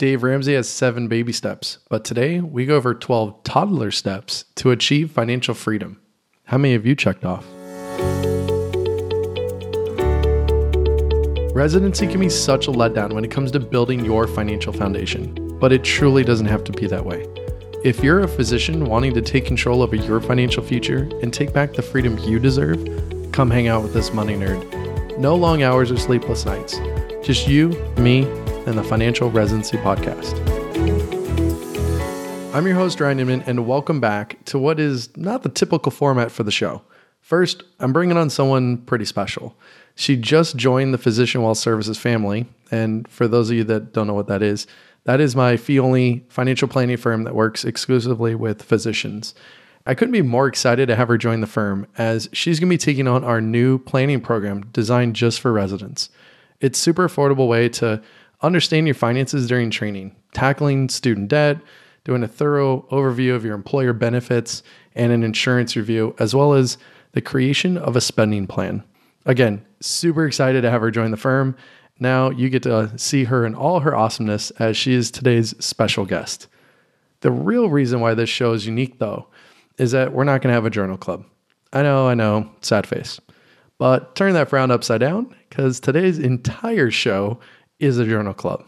Dave Ramsey has seven baby steps, but today we go over 12 toddler steps to achieve financial freedom. How many have you checked off? Residency can be such a letdown when it comes to building your financial foundation, but it truly doesn't have to be that way. If you're a physician wanting to take control over your financial future and take back the freedom you deserve, come hang out with this money nerd. No long hours or sleepless nights. Just you, me, and the Financial Residency Podcast. I'm your host, Ryan Inman, and welcome back to what is not the typical format for the show. First, I'm bringing on someone pretty special. She just joined the Physician Wealth Services family, and for those of you that don't know what that is, that is my fee only financial planning firm that works exclusively with physicians. I couldn't be more excited to have her join the firm as she's going to be taking on our new planning program designed just for residents. It's super affordable way to understand your finances during training, tackling student debt, doing a thorough overview of your employer benefits and an insurance review, as well as the creation of a spending plan. Again, super excited to have her join the firm. Now you get to see her in all her awesomeness as she is today's special guest. The real reason why this show is unique, though, is that we're not going to have a journal club. I know, I know, sad face. But turn that frown upside down because today's entire show is a journal club.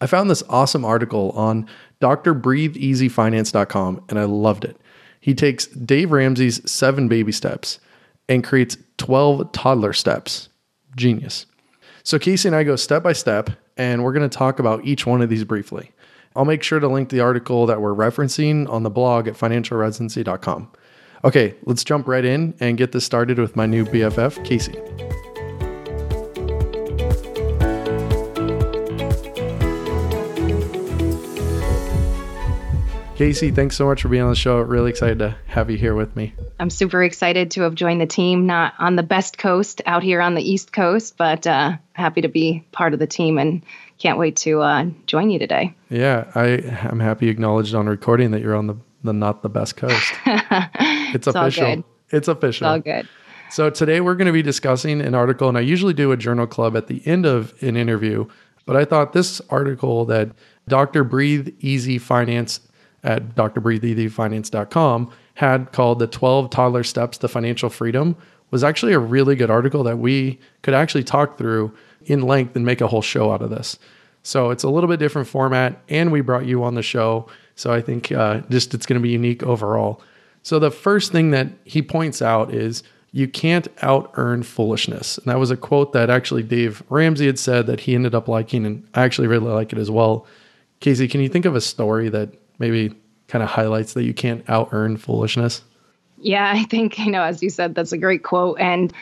I found this awesome article on drbreatheeasyfinance.com and I loved it. He takes Dave Ramsey's seven baby steps and creates 12 toddler steps. Genius. So, Kayse and I go step by step, and we're going to talk about each one of these briefly. I'll make sure to link the article that we're referencing on the blog at financialresidency.com. Okay, let's jump right in and get this started with my new BFF, Kayse. Kayse, thanks so much for being on the show. Really excited to have you here with me. I'm super excited to have joined the team, not on the best coast out here on the East Coast, but uh, happy to be part of the team and can't wait to uh, join you today. Yeah, I am happy you acknowledged on recording that you're on the, the not the best coast. it's, it's official. It's official. It's all good. So today we're going to be discussing an article, and I usually do a journal club at the end of an interview, but I thought this article that Dr. Breathe Easy Finance at drbreatheeasyfinance.com had called the 12 toddler steps to financial freedom was actually a really good article that we could actually talk through in length and make a whole show out of this. So it's a little bit different format, and we brought you on the show. So I think uh, just it's going to be unique overall. So the first thing that he points out is you can't out earn foolishness. And that was a quote that actually Dave Ramsey had said that he ended up liking, and I actually really like it as well. Kayse, can you think of a story that maybe kind of highlights that you can't out earn foolishness. Yeah, I think, you know, as you said, that's a great quote. And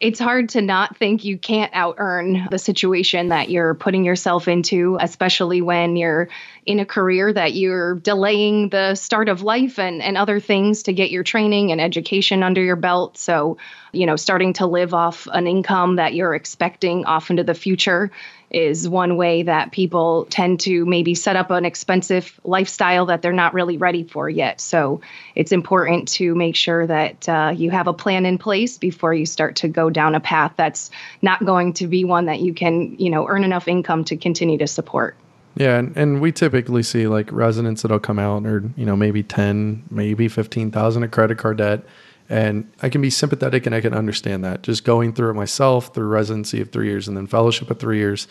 it's hard to not think you can't out earn the situation that you're putting yourself into, especially when you're in a career that you're delaying the start of life and, and other things to get your training and education under your belt. So, you know, starting to live off an income that you're expecting off into the future is one way that people tend to maybe set up an expensive lifestyle that they're not really ready for yet. So it's important to make sure that uh, you have a plan in place before you start to go down a path that's not going to be one that you can, you know, earn enough income to continue to support. Yeah, and, and we typically see like residents that'll come out or you know maybe ten, maybe fifteen thousand of credit card debt, and I can be sympathetic and I can understand that. Just going through it myself through residency of three years and then fellowship of three years,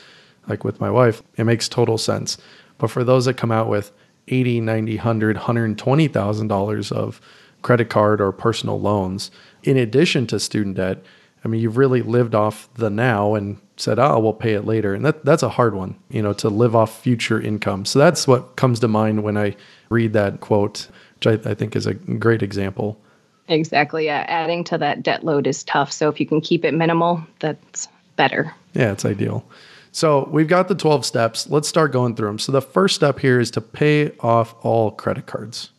like with my wife, it makes total sense. But for those that come out with 80, 90, 100, 120,000 dollars of credit card or personal loans in addition to student debt, I mean, you've really lived off the now and said, "Oh, we'll pay it later," and that that's a hard one, you know, to live off future income. So that's what comes to mind when I read that quote, which I, I think is a great example. Exactly. Yeah. Adding to that debt load is tough. So if you can keep it minimal, that's better. Yeah, it's ideal. So we've got the 12 steps. Let's start going through them. So the first step here is to pay off all credit cards.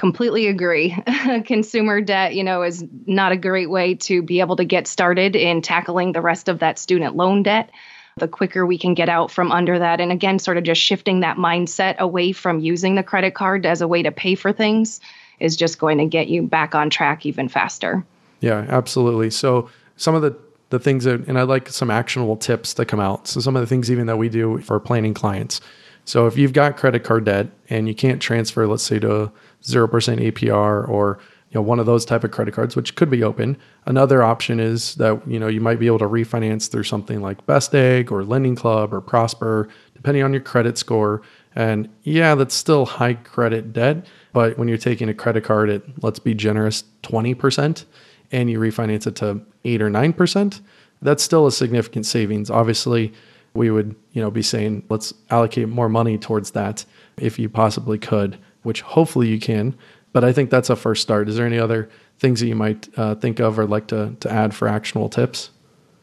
Completely agree. Consumer debt, you know, is not a great way to be able to get started in tackling the rest of that student loan debt. The quicker we can get out from under that, and again, sort of just shifting that mindset away from using the credit card as a way to pay for things is just going to get you back on track even faster. Yeah, absolutely. So some of the the things that and I'd like some actionable tips to come out. So some of the things even that we do for planning clients. So if you've got credit card debt and you can't transfer, let's say to 0% APR or you know one of those type of credit cards which could be open. Another option is that you know you might be able to refinance through something like best egg or lending club or prosper depending on your credit score. And yeah that's still high credit debt but when you're taking a credit card at let's be generous 20% and you refinance it to 8 or 9% that's still a significant savings. Obviously we would you know be saying let's allocate more money towards that if you possibly could which hopefully you can but I think that's a first start. Is there any other things that you might uh, think of or like to, to add for actionable tips?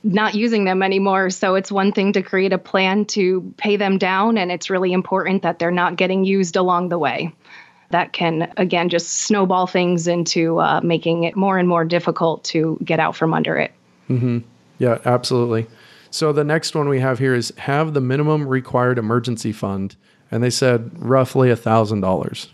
Not using them anymore. So it's one thing to create a plan to pay them down, and it's really important that they're not getting used along the way. That can, again, just snowball things into uh, making it more and more difficult to get out from under it. Mm-hmm. Yeah, absolutely. So the next one we have here is have the minimum required emergency fund. And they said roughly a $1,000.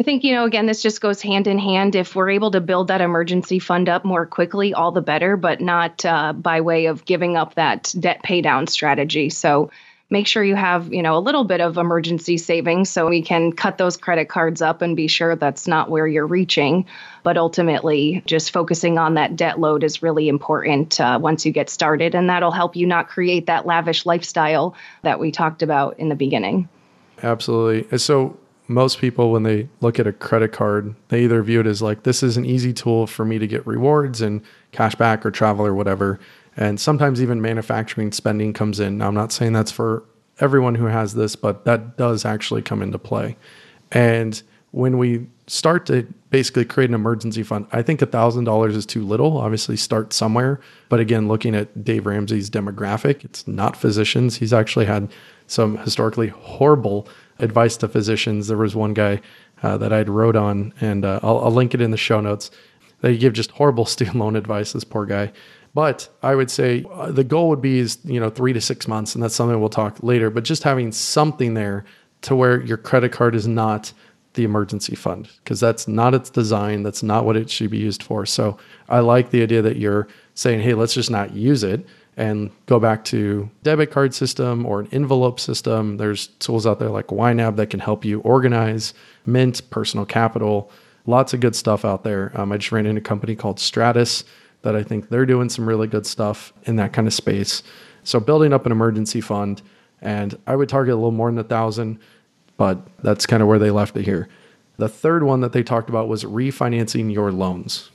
I think, you know, again, this just goes hand in hand. If we're able to build that emergency fund up more quickly, all the better, but not uh, by way of giving up that debt pay down strategy. So make sure you have, you know, a little bit of emergency savings so we can cut those credit cards up and be sure that's not where you're reaching. But ultimately, just focusing on that debt load is really important uh, once you get started. And that'll help you not create that lavish lifestyle that we talked about in the beginning. Absolutely. So, most people when they look at a credit card they either view it as like this is an easy tool for me to get rewards and cash back or travel or whatever. And sometimes even manufacturing spending comes in. Now i'm not saying that's for everyone who has this but that does actually come into play. And when we start to basically create an emergency fund i think $1000 is too little obviously start somewhere but again looking at dave ramsey's demographic it's not physicians he's actually had some historically horrible advice to physicians. There was one guy uh, that I'd wrote on, and uh, I'll, I'll, link it in the show notes. They give just horrible student loan advice. This poor guy. But I would say uh, the goal would be is you know three to six months, and that's something we'll talk later. But just having something there to where your credit card is not the emergency fund because that's not its design. That's not what it should be used for. So I like the idea that you're saying, hey, let's just not use it and go back to debit card system or an envelope system. There's tools out there like YNAB that can help you organize, Mint, Personal Capital, lots of good stuff out there. Um, I just ran into a company called Stratus that I think they're doing some really good stuff in that kind of space. So building up an emergency fund, and I would target a little more than a thousand, but that's kind of where they left it here. The third one that they talked about was refinancing your loans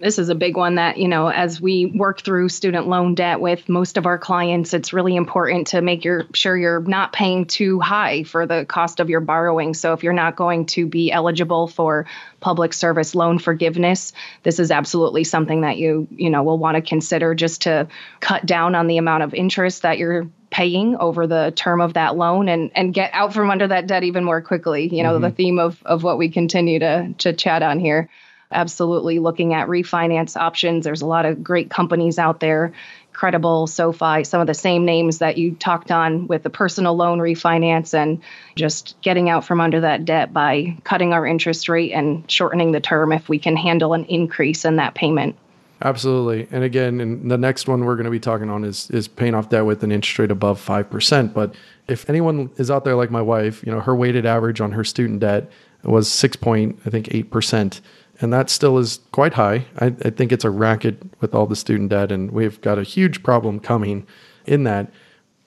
this is a big one that, you know, as we work through student loan debt with most of our clients, it's really important to make your sure you're not paying too high for the cost of your borrowing. So if you're not going to be eligible for public service loan forgiveness, this is absolutely something that you, you know, will want to consider just to cut down on the amount of interest that you're paying over the term of that loan and and get out from under that debt even more quickly. You know, mm-hmm. the theme of of what we continue to to chat on here absolutely looking at refinance options. There's a lot of great companies out there, Credible, SoFi, some of the same names that you talked on with the personal loan refinance and just getting out from under that debt by cutting our interest rate and shortening the term if we can handle an increase in that payment. Absolutely. And again, and the next one we're going to be talking on is is paying off debt with an interest rate above 5%, but if anyone is out there like my wife, you know, her weighted average on her student debt was 6 point, I think 8% and that still is quite high. I, I, think it's a racket with all the student debt, and we've got a huge problem coming in that.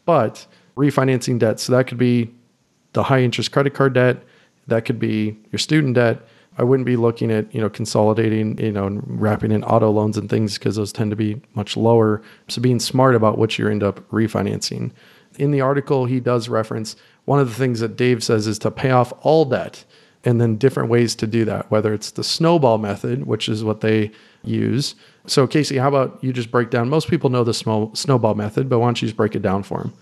But refinancing debt, so that could be the high interest credit card debt, that could be your student debt. I wouldn't be looking at you know consolidating, you know, and wrapping in auto loans and things because those tend to be much lower. So being smart about what you end up refinancing. In the article, he does reference one of the things that Dave says is to pay off all debt and then different ways to do that, whether it's the snowball method, which is what they use. So, Kayse, how about you just break down? Most people know the snowball method, but why don't you just break it down for them?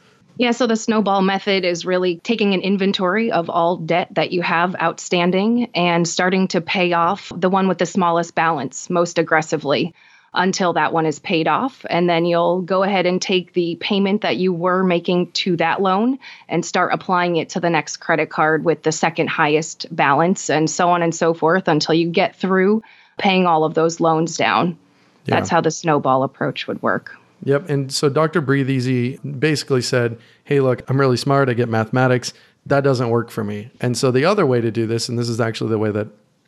Yeah, so the snowball method is really taking an inventory of all debt that you have outstanding and starting to pay off the one with the smallest balance most aggressively until that one is paid off. And then you'll go ahead and take the payment that you were making to that loan and start applying it to the next credit card with the second highest balance, and so on and so forth until you get through paying all of those loans down. Yeah. That's how the snowball approach would work. Yep. And so Dr. Breathe Easy basically said, Hey, look, I'm really smart. I get mathematics. that doesn't work for me. And so the other way to do this, and this is actually the way that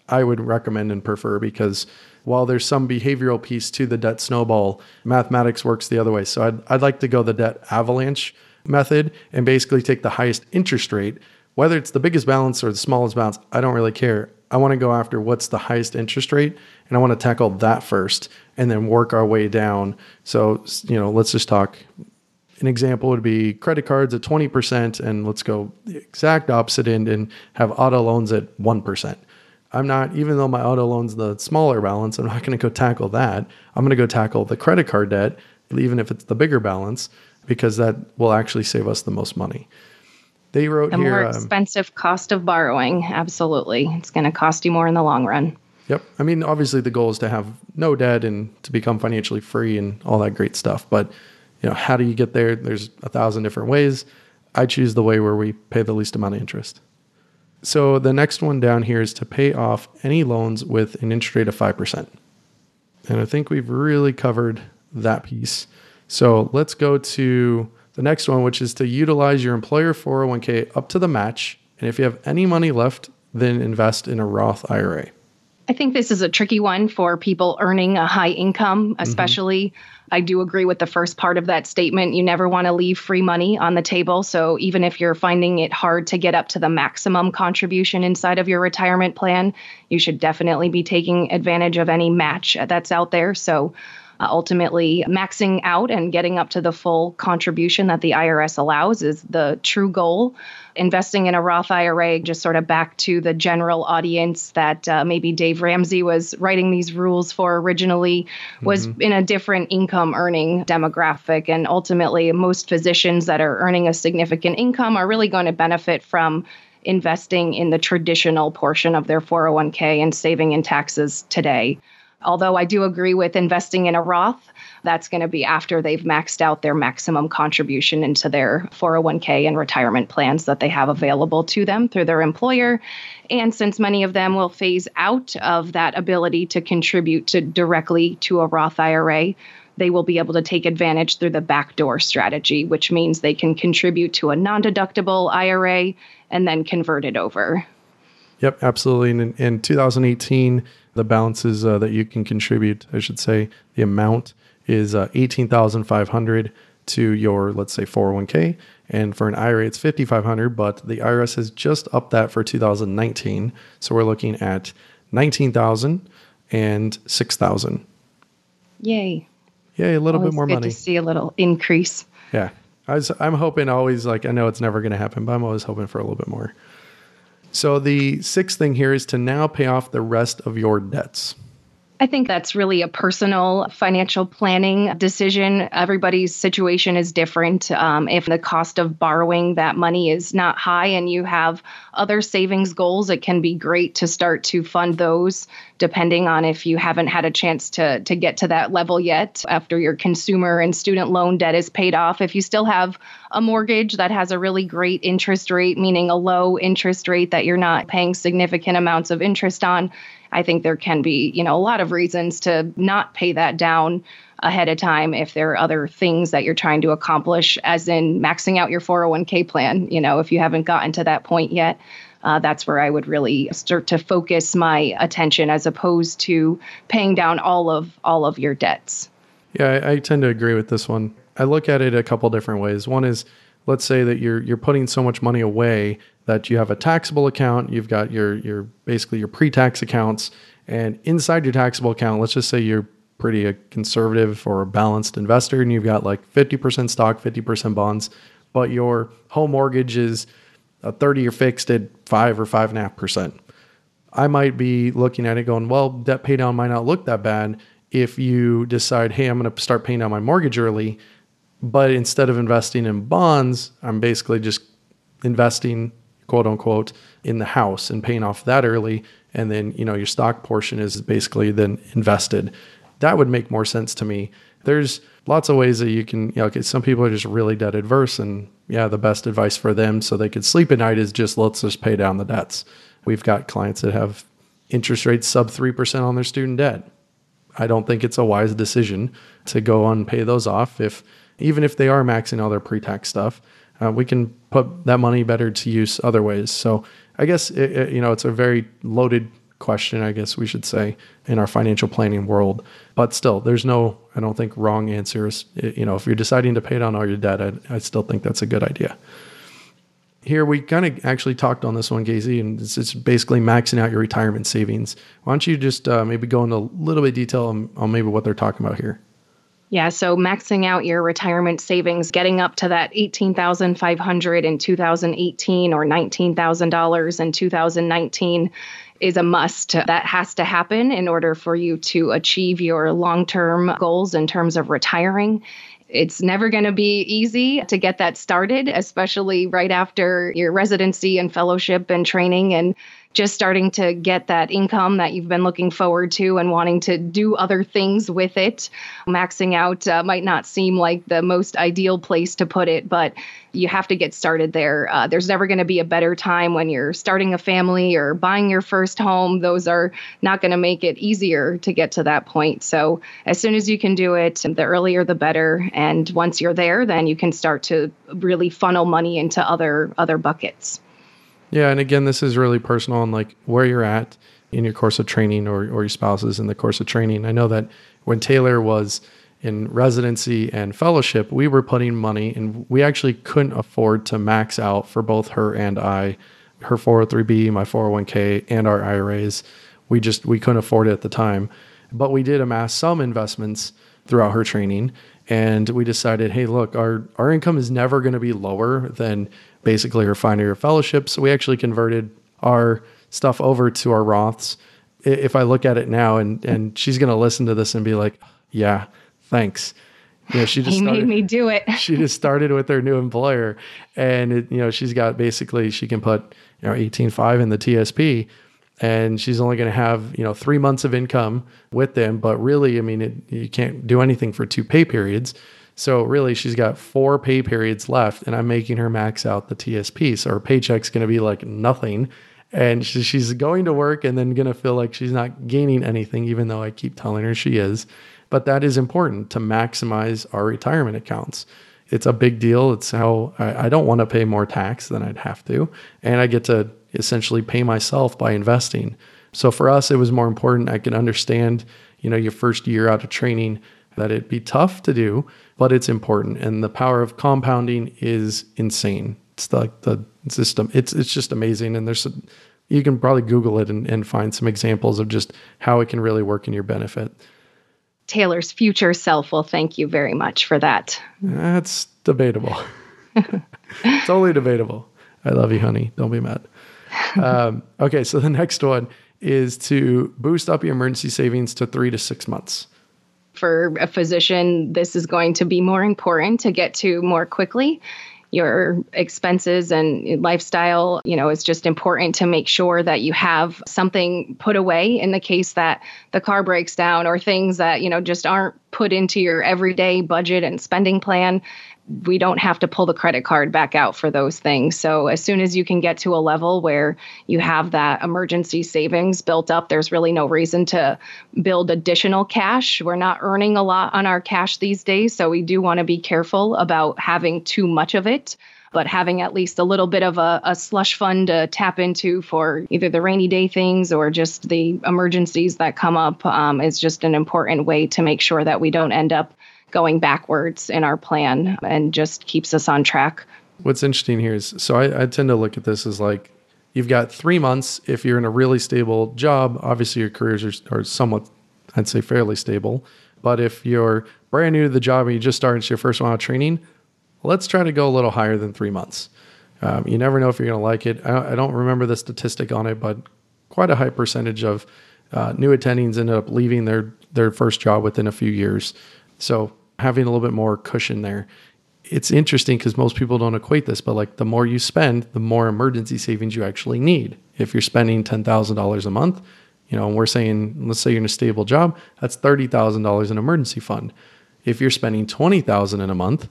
I would recommend and prefer because while there's some behavioral piece to the debt snowball, mathematics works the other way. So I'd, I'd like to go the debt avalanche method and basically take the highest interest rate, whether it's the biggest balance or the smallest balance, I don't really care. I want to go after what's the highest interest rate and I want to tackle that first and then work our way down. So, you know, let's just talk. An example would be credit cards at 20%, and let's go the exact opposite end and have auto loans at 1%. I'm not, even though my auto loan's the smaller balance, I'm not going to go tackle that. I'm going to go tackle the credit card debt, even if it's the bigger balance, because that will actually save us the most money. They wrote the here. more um, expensive um, cost of borrowing. Absolutely. It's going to cost you more in the long run. Yep. I mean, obviously, the goal is to have no debt and to become financially free and all that great stuff. But, you know, how do you get there? There's a thousand different ways. I choose the way where we pay the least amount of interest. So the next one down here is to pay off any loans with an interest rate of 5%. And I think we've really covered that piece. So let's go to the next one, which is to utilize your employer 401k up to the match. And if you have any money left, then invest in a Roth IRA. I think this is a tricky one for people earning a high income, mm-hmm. especially. Mm-hmm. I do agree with the first part of that statement. You never want to leave free money on the table. So even if you're finding it hard to get up to the maximum contribution inside of your retirement plan, you should definitely be taking advantage of any match that's out there. So uh, ultimately, maxing out and getting up to the full contribution that the IRS allows is the true goal. Investing in a Roth IRA, just sort of back to the general audience that uh, maybe Dave Ramsey was writing these rules for originally, was mm-hmm. in a different income earning demographic. And ultimately, most physicians that are earning a significant income are really going to benefit from investing in the traditional portion of their 401k and saving in taxes today. Although I do agree with investing in a Roth, that's going to be after they've maxed out their maximum contribution into their 401k and retirement plans that they have available to them through their employer. And since many of them will phase out of that ability to contribute to directly to a Roth IRA, they will be able to take advantage through the backdoor strategy, which means they can contribute to a non deductible IRA and then convert it over. Yep, absolutely. in, in 2018, the balances uh, that you can contribute, I should say, the amount is uh, 18,500 to your, let's say, 401k. And for an IRA, it's 5,500, but the IRS has just upped that for 2019. So we're looking at 19,000 and 6,000. Yay. Yay, a little always bit more good money. to see a little increase. Yeah. I was, I'm hoping always, like, I know it's never going to happen, but I'm always hoping for a little bit more. So the sixth thing here is to now pay off the rest of your debts. I think that's really a personal financial planning decision. Everybody's situation is different. Um, if the cost of borrowing that money is not high and you have other savings goals, it can be great to start to fund those depending on if you haven't had a chance to, to get to that level yet after your consumer and student loan debt is paid off. If you still have a mortgage that has a really great interest rate, meaning a low interest rate that you're not paying significant amounts of interest on, I think there can be, you know, a lot of reasons to not pay that down ahead of time if there are other things that you're trying to accomplish, as in maxing out your 401k plan. You know, if you haven't gotten to that point yet, uh, that's where I would really start to focus my attention as opposed to paying down all of all of your debts. Yeah, I, I tend to agree with this one. I look at it a couple different ways. One is let's say that you're you're putting so much money away that you have a taxable account, you've got your your basically your pre-tax accounts, and inside your taxable account, let's just say you're pretty a conservative or a balanced investor, and you've got like 50% stock, 50% bonds, but your home mortgage is a 30 year fixed at five or five and a half percent. I might be looking at it going, well, debt pay down might not look that bad if you decide, hey, I'm going to start paying down my mortgage early. But instead of investing in bonds, I'm basically just investing quote unquote in the house and paying off that early and then you know your stock portion is basically then invested. That would make more sense to me. There's lots of ways that you can you know some people are just really debt adverse and yeah the best advice for them so they could sleep at night is just let's just pay down the debts. We've got clients that have interest rates sub 3% on their student debt. I don't think it's a wise decision to go and pay those off if even if they are maxing all their pre-tax stuff uh, we can put that money better to use other ways. So I guess it, it, you know it's a very loaded question. I guess we should say in our financial planning world, but still, there's no I don't think wrong answers. It, you know, if you're deciding to pay down all your debt, I, I still think that's a good idea. Here we kind of actually talked on this one, Kayse, and it's, it's, basically maxing out your retirement savings. Why don't you just uh, maybe go into a little bit of detail on, on maybe what they're talking about here? Yeah, so maxing out your retirement savings, getting up to that 18,500 in 2018 or $19,000 in 2019 is a must. That has to happen in order for you to achieve your long-term goals in terms of retiring. It's never going to be easy to get that started, especially right after your residency and fellowship and training and just starting to get that income that you've been looking forward to and wanting to do other things with it. Maxing out uh, might not seem like the most ideal place to put it, but you have to get started there. Uh, there's never going to be a better time when you're starting a family or buying your first home. Those are not going to make it easier to get to that point. So, as soon as you can do it, the earlier the better. And once you're there, then you can start to really funnel money into other other buckets. Yeah, and again, this is really personal on like where you're at in your course of training or, or your spouses in the course of training. I know that when Taylor was in residency and fellowship, we were putting money and we actually couldn't afford to max out for both her and I, her 403b, my 401k, and our IRAs. We just we couldn't afford it at the time. But we did amass some investments throughout her training and we decided, hey, look, our our income is never going to be lower than basically her final year fellowship. So we actually converted our stuff over to our Roths. If I look at it now and and she's going to listen to this and be like, yeah, thanks. You know, she just he started, made me do it. she just started with her new employer, and it, you know she's got basically she can put you know eighteen five in the TSP, and she's only going to have you know three months of income with them. But really, I mean, it, you can't do anything for two pay periods. So really, she's got four pay periods left, and I'm making her max out the TSP. So her paycheck's going to be like nothing, and she's going to work and then going to feel like she's not gaining anything, even though I keep telling her she is. But that is important to maximize our retirement accounts. It's a big deal. It's how I, I don't want to pay more tax than I'd have to, and I get to essentially pay myself by investing. So for us, it was more important. I can understand, you know, your first year out of training that it'd be tough to do, but it's important. And the power of compounding is insane. It's like the, the system. It's it's just amazing. And there's you can probably Google it and, and find some examples of just how it can really work in your benefit. Taylor's future self will thank you very much for that. That's debatable. totally debatable. I love you, honey. Don't be mad. Um, okay, so the next one is to boost up your emergency savings to three to six months for a physician, this is going to be more important to get to more quickly. Your expenses and lifestyle, you know, is just important to make sure that you have something put away in the case that the car breaks down or things that, you know, just aren't put into your everyday budget and spending plan we don't have to pull the credit card back out for those things. So as soon as you can get to a level where you have that emergency savings built up, there's really no reason to build additional cash. We're not earning a lot on our cash these days, so we do want to be careful about having too much of it. But having at least a little bit of a, a slush fund to tap into for either the rainy day things or just the emergencies that come up um, is just an important way to make sure that we don't end up going backwards in our plan and just keeps us on track. What's interesting here is so I, I tend to look at this as like you've got three months if you're in a really stable job. Obviously, your careers are, are somewhat, I'd say, fairly stable. But if you're brand new to the job and you just started your first round of training, let's try to go a little higher than three months. Um, you never know if you're going to like it. I, I, don't remember the statistic on it, but quite a high percentage of uh, new attendings ended up leaving their their first job within a few years. So having a little bit more cushion there. It's interesting because most people don't equate this, but like the more you spend, the more emergency savings you actually need. If you're spending $10,000 a month, you know, and we're saying, let's say you're in a stable job, that's $30,000 in emergency fund. If you're spending 20,000 in a month,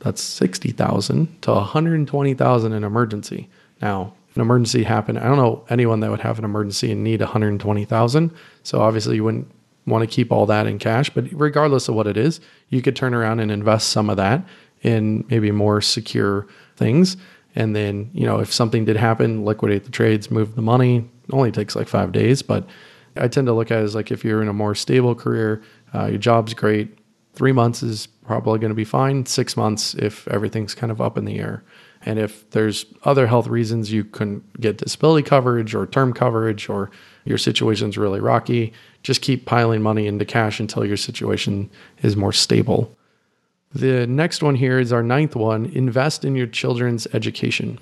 that's 60,000 to 120,000 in emergency. Now, an emergency happened, I don't know anyone that would have an emergency and need 120,000. So obviously you wouldn't want to keep all that in cash. But regardless of what it is, you could turn around and invest some of that in maybe more secure things. And then, you know, if something did happen, liquidate the trades, move the money. It only takes like five days. But I tend to look at it as like if you're in a more stable career, uh, your job's great, three months is probably going to be fine. Six months if everything's kind of up in the air. And if there's other health reasons you couldn't get disability coverage or term coverage or your situation's really rocky, just keep piling money into cash until your situation is more stable. The next one here is our ninth one invest in your children's education.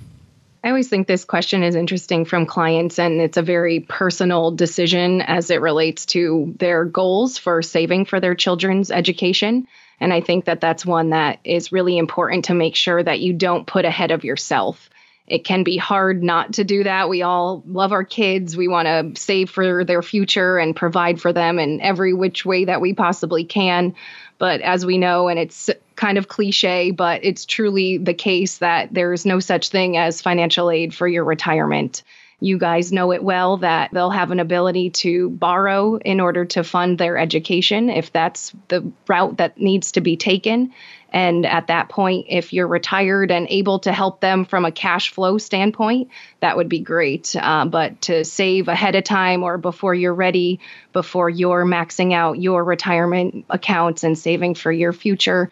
I always think this question is interesting from clients, and it's a very personal decision as it relates to their goals for saving for their children's education. And I think that that's one that is really important to make sure that you don't put ahead of yourself. It can be hard not to do that. We all love our kids. We want to save for their future and provide for them in every which way that we possibly can. But as we know, and it's kind of cliche, but it's truly the case that there's no such thing as financial aid for your retirement. You guys know it well that they'll have an ability to borrow in order to fund their education if that's the route that needs to be taken. And at that point, if you're retired and able to help them from a cash flow standpoint, that would be great. Uh, but to save ahead of time or before you're ready, before you're maxing out your retirement accounts and saving for your future,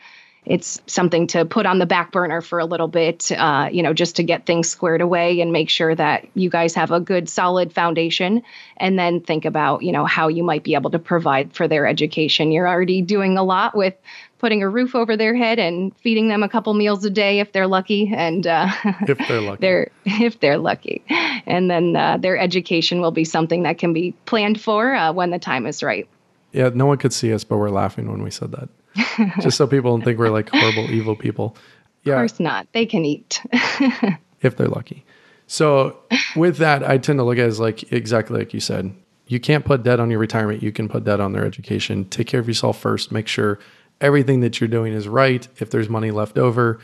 it's something to put on the back burner for a little bit, uh, you know, just to get things squared away and make sure that you guys have a good, solid foundation. And then think about, you know, how you might be able to provide for their education. You're already doing a lot with putting a roof over their head and feeding them a couple meals a day if they're lucky and uh, if they're lucky they're if they're lucky and then uh, their education will be something that can be planned for uh, when the time is right yeah no one could see us but we're laughing when we said that just so people don't think we're like horrible evil people. Yeah. Of course not. They can eat. If they're lucky. So with that i tend to look at it as like exactly like you said. You can't put debt on your retirement. You can put debt on their education. Take care of yourself first. Make sure everything that you're doing is right. If there's money left over,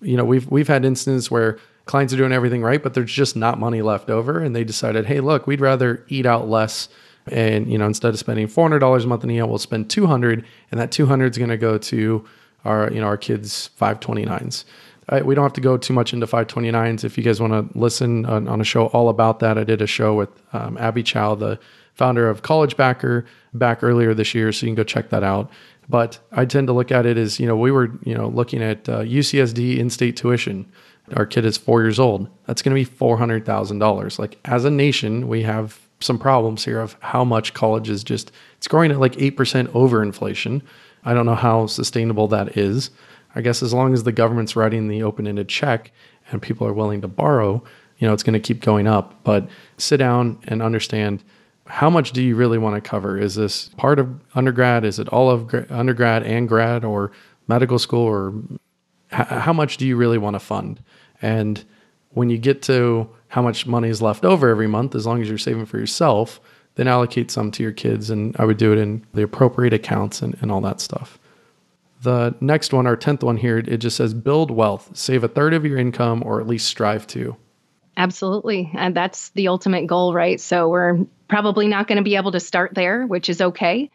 you know, we've we've had instances where clients are doing everything right, but there's just not money left over, and they decided, hey, look, we'd rather eat out less, and you know, instead of spending four hundred dollars a month in out, we'll spend two hundred, and that two hundred is going to go to our you know our kids five twenty nines. We don't have to go too much into 529s. If you guys want to listen on, on, a show all about that, I did a show with um, Abby Chow, the founder of College Backer, back earlier this year. So you can go check that out. But I tend to look at it as, you know, we were, you know, looking at uh, UCSD in state tuition. Our kid is four years old. That's going to be $400,000. Like as a nation, we have some problems here of how much college is just, it's growing at like 8% over inflation. I don't know how sustainable that is. I guess as long as the government's writing the open ended check and people are willing to borrow, you know, it's going to keep going up. But sit down and understand how much do you really want to cover? Is this part of undergrad? Is it all of undergrad and grad or medical school? Or how much do you really want to fund? And when you get to how much money is left over every month, as long as you're saving for yourself, then allocate some to your kids. And I would do it in the appropriate accounts and, and all that stuff. The next one, our 10th one here, it just says build wealth, save a third of your income, or at least strive to. Absolutely. And that's the ultimate goal, right? So we're probably not going to be able to start there, which is okay.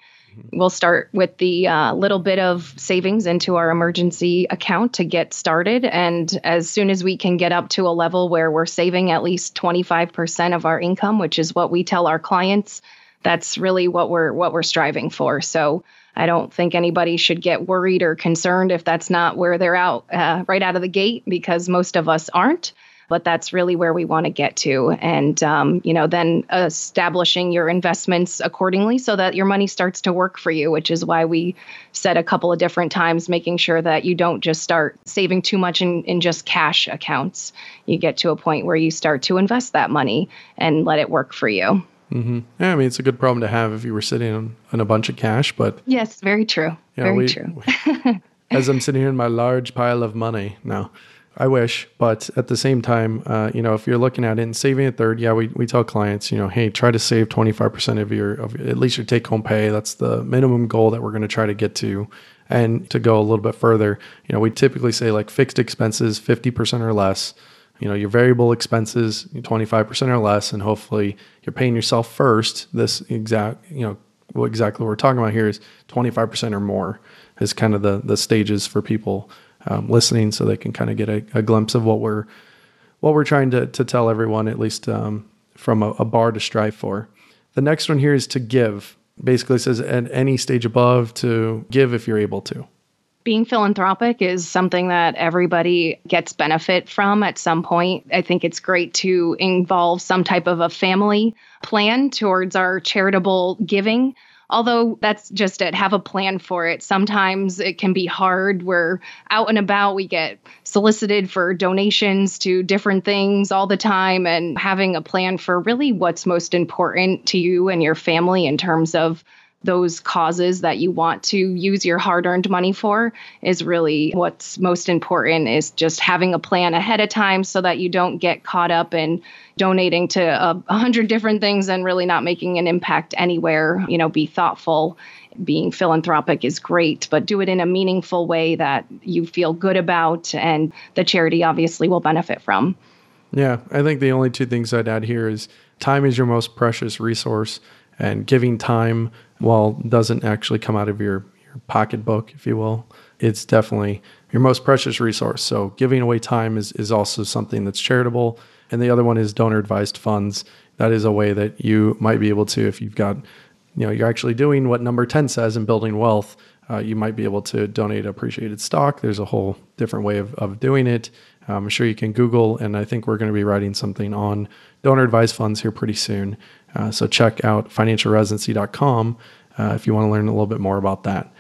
We'll start with the uh, little bit of savings into our emergency account to get started. And as soon as we can get up to a level where we're saving at least 25% of our income, which is what we tell our clients, that's really what we're what we're striving for. So I don't think anybody should get worried or concerned if that's not where they're out uh, right out of the gate because most of us aren't but that's really where we want to get to. And, um, you know, then establishing your investments accordingly so that your money starts to work for you, which is why we said a couple of different times, making sure that you don't just start saving too much in, in just cash accounts. You get to a point where you start to invest that money and let it work for you. Mm-hmm. Yeah, I mean, it's a good problem to have if you were sitting on, on a bunch of cash, but. Yes, very true. Yeah, very we, true. as I'm sitting here in my large pile of money now. I wish, but at the same time, uh, you know, if you're looking at it and saving a third, yeah, we, we tell clients, you know, hey, try to save 25% of your, of at least your take home pay. That's the minimum goal that we're going to try to get to. And to go a little bit further, you know, we typically say like fixed expenses, 50% or less, you know, your variable expenses, 25% or less, and hopefully you're paying yourself first. This exact, you know, what exactly we're talking about here is 25% or more is kind of the, the stages for people um, listening, so they can kind of get a, a, glimpse of what we're what we're trying to to tell everyone, at least um, from a, a bar to strive for. The next one here is to give. Basically, says at any stage above to give if you're able to being philanthropic is something that everybody gets benefit from at some point. I think it's great to involve some type of a family plan towards our charitable giving. Although that's just it, have a plan for it. Sometimes it can be hard. We're out and about, we get solicited for donations to different things all the time, and having a plan for really what's most important to you and your family in terms of those causes that you want to use your hard earned money for is really what's most important is just having a plan ahead of time so that you don't get caught up in donating to a, a hundred different things and really not making an impact anywhere you know be thoughtful being philanthropic is great but do it in a meaningful way that you feel good about and the charity obviously will benefit from yeah i think the only two things i'd add here is time is your most precious resource and giving time while doesn't actually come out of your, your pocketbook, if you will, it's definitely your most precious resource. So giving away time is, is also something that's charitable. And the other one is donor advised funds. That is a way that you might be able to, if you've got, you know, you're actually doing what number 10 says in building wealth, uh, you might be able to donate appreciated stock. There's a whole different way of, of doing it. Um, I'm sure you can Google, and I think we're going to be writing something on donor advised funds here pretty soon. Uh, so check out financialresidency.com uh, if you want to learn a little bit more about that.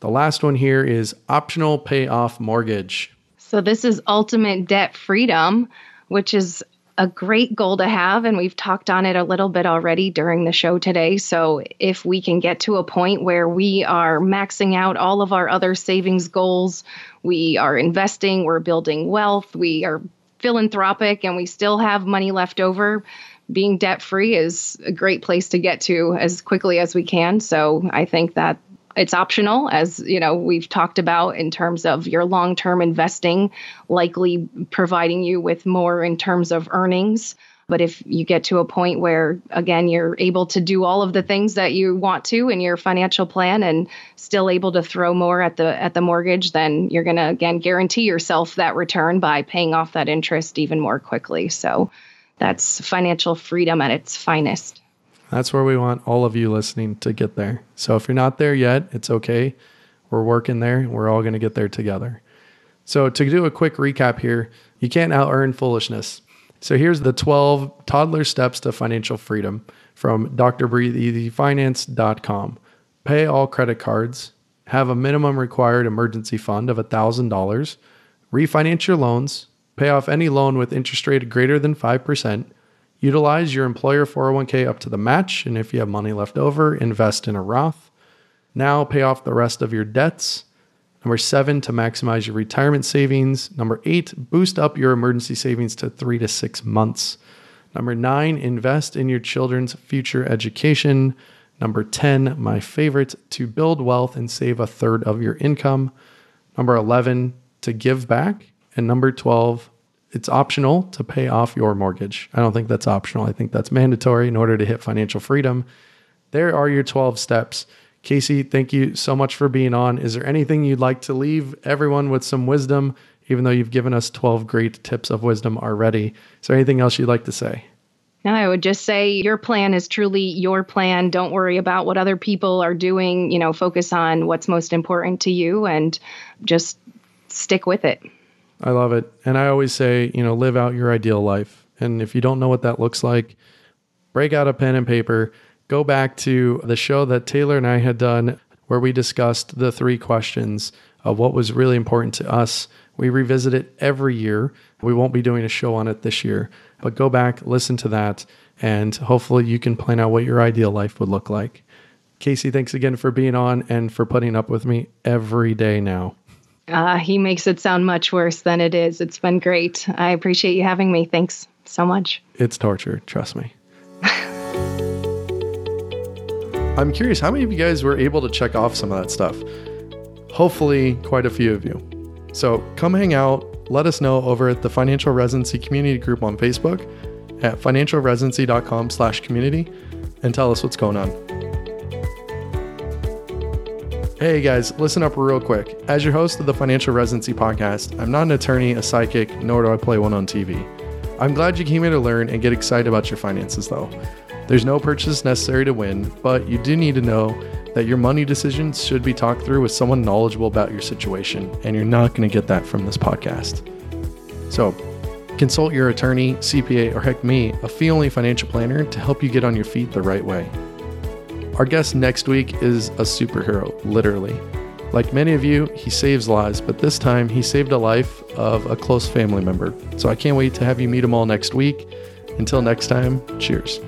The last one here is optional payoff mortgage. So this is ultimate debt freedom, which is a great goal to have. And we've talked on it a little bit already during the show today. So, if we can get to a point where we are maxing out all of our other savings goals, we are investing, we're building wealth, we are philanthropic, and we still have money left over, being debt free is a great place to get to as quickly as we can. So I think that it's optional as you know we've talked about in terms of your long-term investing likely providing you with more in terms of earnings but if you get to a point where again you're able to do all of the things that you want to in your financial plan and still able to throw more at the at the mortgage then you're going to again guarantee yourself that return by paying off that interest even more quickly so that's financial freedom at its finest. That's where we want all of you listening to get there. So if you're not there yet, it's okay. We're working there. We're all going to get there together. So to do a quick recap here, you can't out earn foolishness. So here's the 12 toddler steps to financial freedom from drbreatheeasyfinance.com. Pay all credit cards, have a minimum required emergency fund of $1,000, refinance your loans, Pay off any loan with interest rate greater than 5%. Utilize your employer 401k up to the match, and if you have money left over, invest in a Roth. Now pay off the rest of your debts. Number seven, to maximize your retirement savings. Number eight, boost up your emergency savings to three to six months. Number nine, invest in your children's future education. Number 10, my favorite, to build wealth and save a third of your income. Number 11, to give back. And number 12, it's optional to pay off your mortgage. I don't think that's optional. I think that's mandatory in order to hit financial freedom. There are your 12 steps. Kayse, thank you so much for being on. Is there anything you'd like to leave everyone with some wisdom, even though you've given us 12 great tips of wisdom already? Is there anything else you'd like to say? No, I would just say your plan is truly your plan. Don't worry about what other people are doing. You know, focus on what's most important to you and just stick with it. I love it. And I always say, you know, live out your ideal life. And if you don't know what that looks like, break out a pen and paper, go back to the show that Taylor and I had done where we discussed the three questions of what was really important to us. We revisit it every year. We won't be doing a show on it this year, but go back, listen to that, and hopefully you can plan out what your ideal life would look like. Kayse, thanks again for being on and for putting up with me every day now. Uh, he makes it sound much worse than it is. It's been great. I appreciate you having me. Thanks so much. It's torture, trust me. I'm curious, how many of you guys were able to check off some of that stuff? Hopefully, quite a few of you. So come hang out. Let us know over at the Financial Residency Community Group on Facebook at financialresidency.com slash community and tell us what's going on. Hey guys, listen up real quick. As your host of the Financial Residency podcast, I'm not an attorney, a psychic, nor do I play one on TV. I'm glad you came here to learn and get excited about your finances, though. There's no purchase necessary to win, but you do need to know that your money decisions should be talked through with someone knowledgeable about your situation, and you're not going to get that from this podcast. So, consult your attorney, CPA, or heck me, a fee only financial planner to help you get on your feet the right way. Our guest next week is a superhero, literally. Like many of you, he saves lives, but this time he saved a life of a close family member. So I can't wait to have you meet him all next week. Until next time, cheers.